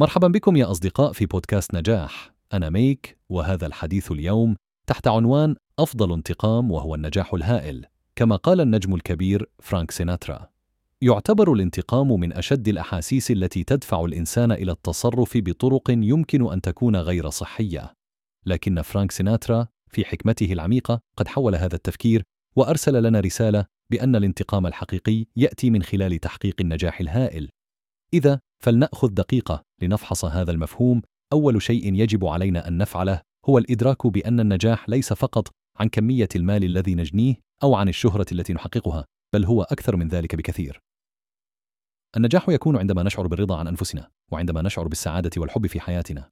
مرحبا بكم يا أصدقاء في بودكاست نجاح. أنا ميك وهذا الحديث اليوم تحت عنوان أفضل انتقام وهو النجاح الهائل كما قال النجم الكبير فرانك سيناترا. يعتبر الانتقام من أشد الأحاسيس التي تدفع الإنسان إلى التصرف بطرق يمكن أن تكون غير صحية. لكن فرانك سيناترا في حكمته العميقة قد حول هذا التفكير وأرسل لنا رسالة بأن الانتقام الحقيقي يأتي من خلال تحقيق النجاح الهائل. إذا فلنأخذ دقيقة لنفحص هذا المفهوم أول شيء يجب علينا أن نفعله هو الإدراك بأن النجاح ليس فقط عن كمية المال الذي نجنيه أو عن الشهرة التي نحققها بل هو أكثر من ذلك بكثير. النجاح يكون عندما نشعر بالرضا عن أنفسنا وعندما نشعر بالسعادة والحب في حياتنا.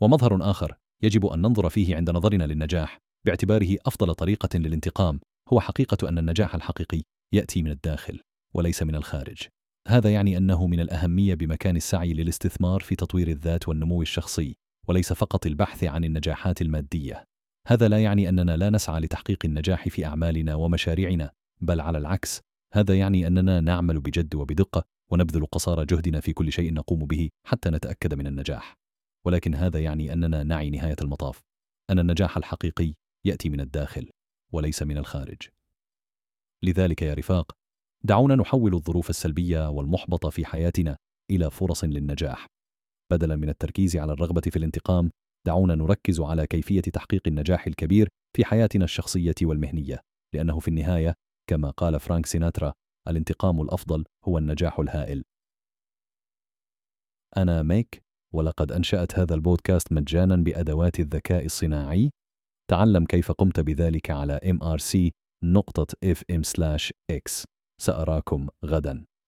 ومظهر آخر يجب أن ننظر فيه عند نظرنا للنجاح باعتباره أفضل طريقة للانتقام هو حقيقة أن النجاح الحقيقي يأتي من الداخل وليس من الخارج. هذا يعني أنه من الأهمية بمكان السعي للاستثمار في تطوير الذات والنمو الشخصي وليس فقط البحث عن النجاحات المادية. هذا لا يعني أننا لا نسعى لتحقيق النجاح في أعمالنا ومشاريعنا بل على العكس هذا يعني أننا نعمل بجد وبدقة ونبذل قصارى جهدنا في كل شيء نقوم به حتى نتأكد من النجاح. ولكن هذا يعني أننا نعي نهاية المطاف. أن النجاح الحقيقي يأتي من الداخل وليس من الخارج. لذلك يا رفاق دعونا نحول الظروف السلبية والمحبطة في حياتنا إلى فرص للنجاح. بدلا من التركيز على الرغبة في الانتقام دعونا نركز على كيفية تحقيق النجاح الكبير في حياتنا الشخصية والمهنية لأنه في النهاية كما قال فرانك سيناترا الانتقام الأفضل هو النجاح الهائل. أنا ميك ولقد أنشأت هذا البودكاست مجانا بأدوات الذكاء الصناعي. تعلم كيف قمت بذلك على mrc نقطة fm/x سأراكم غدا.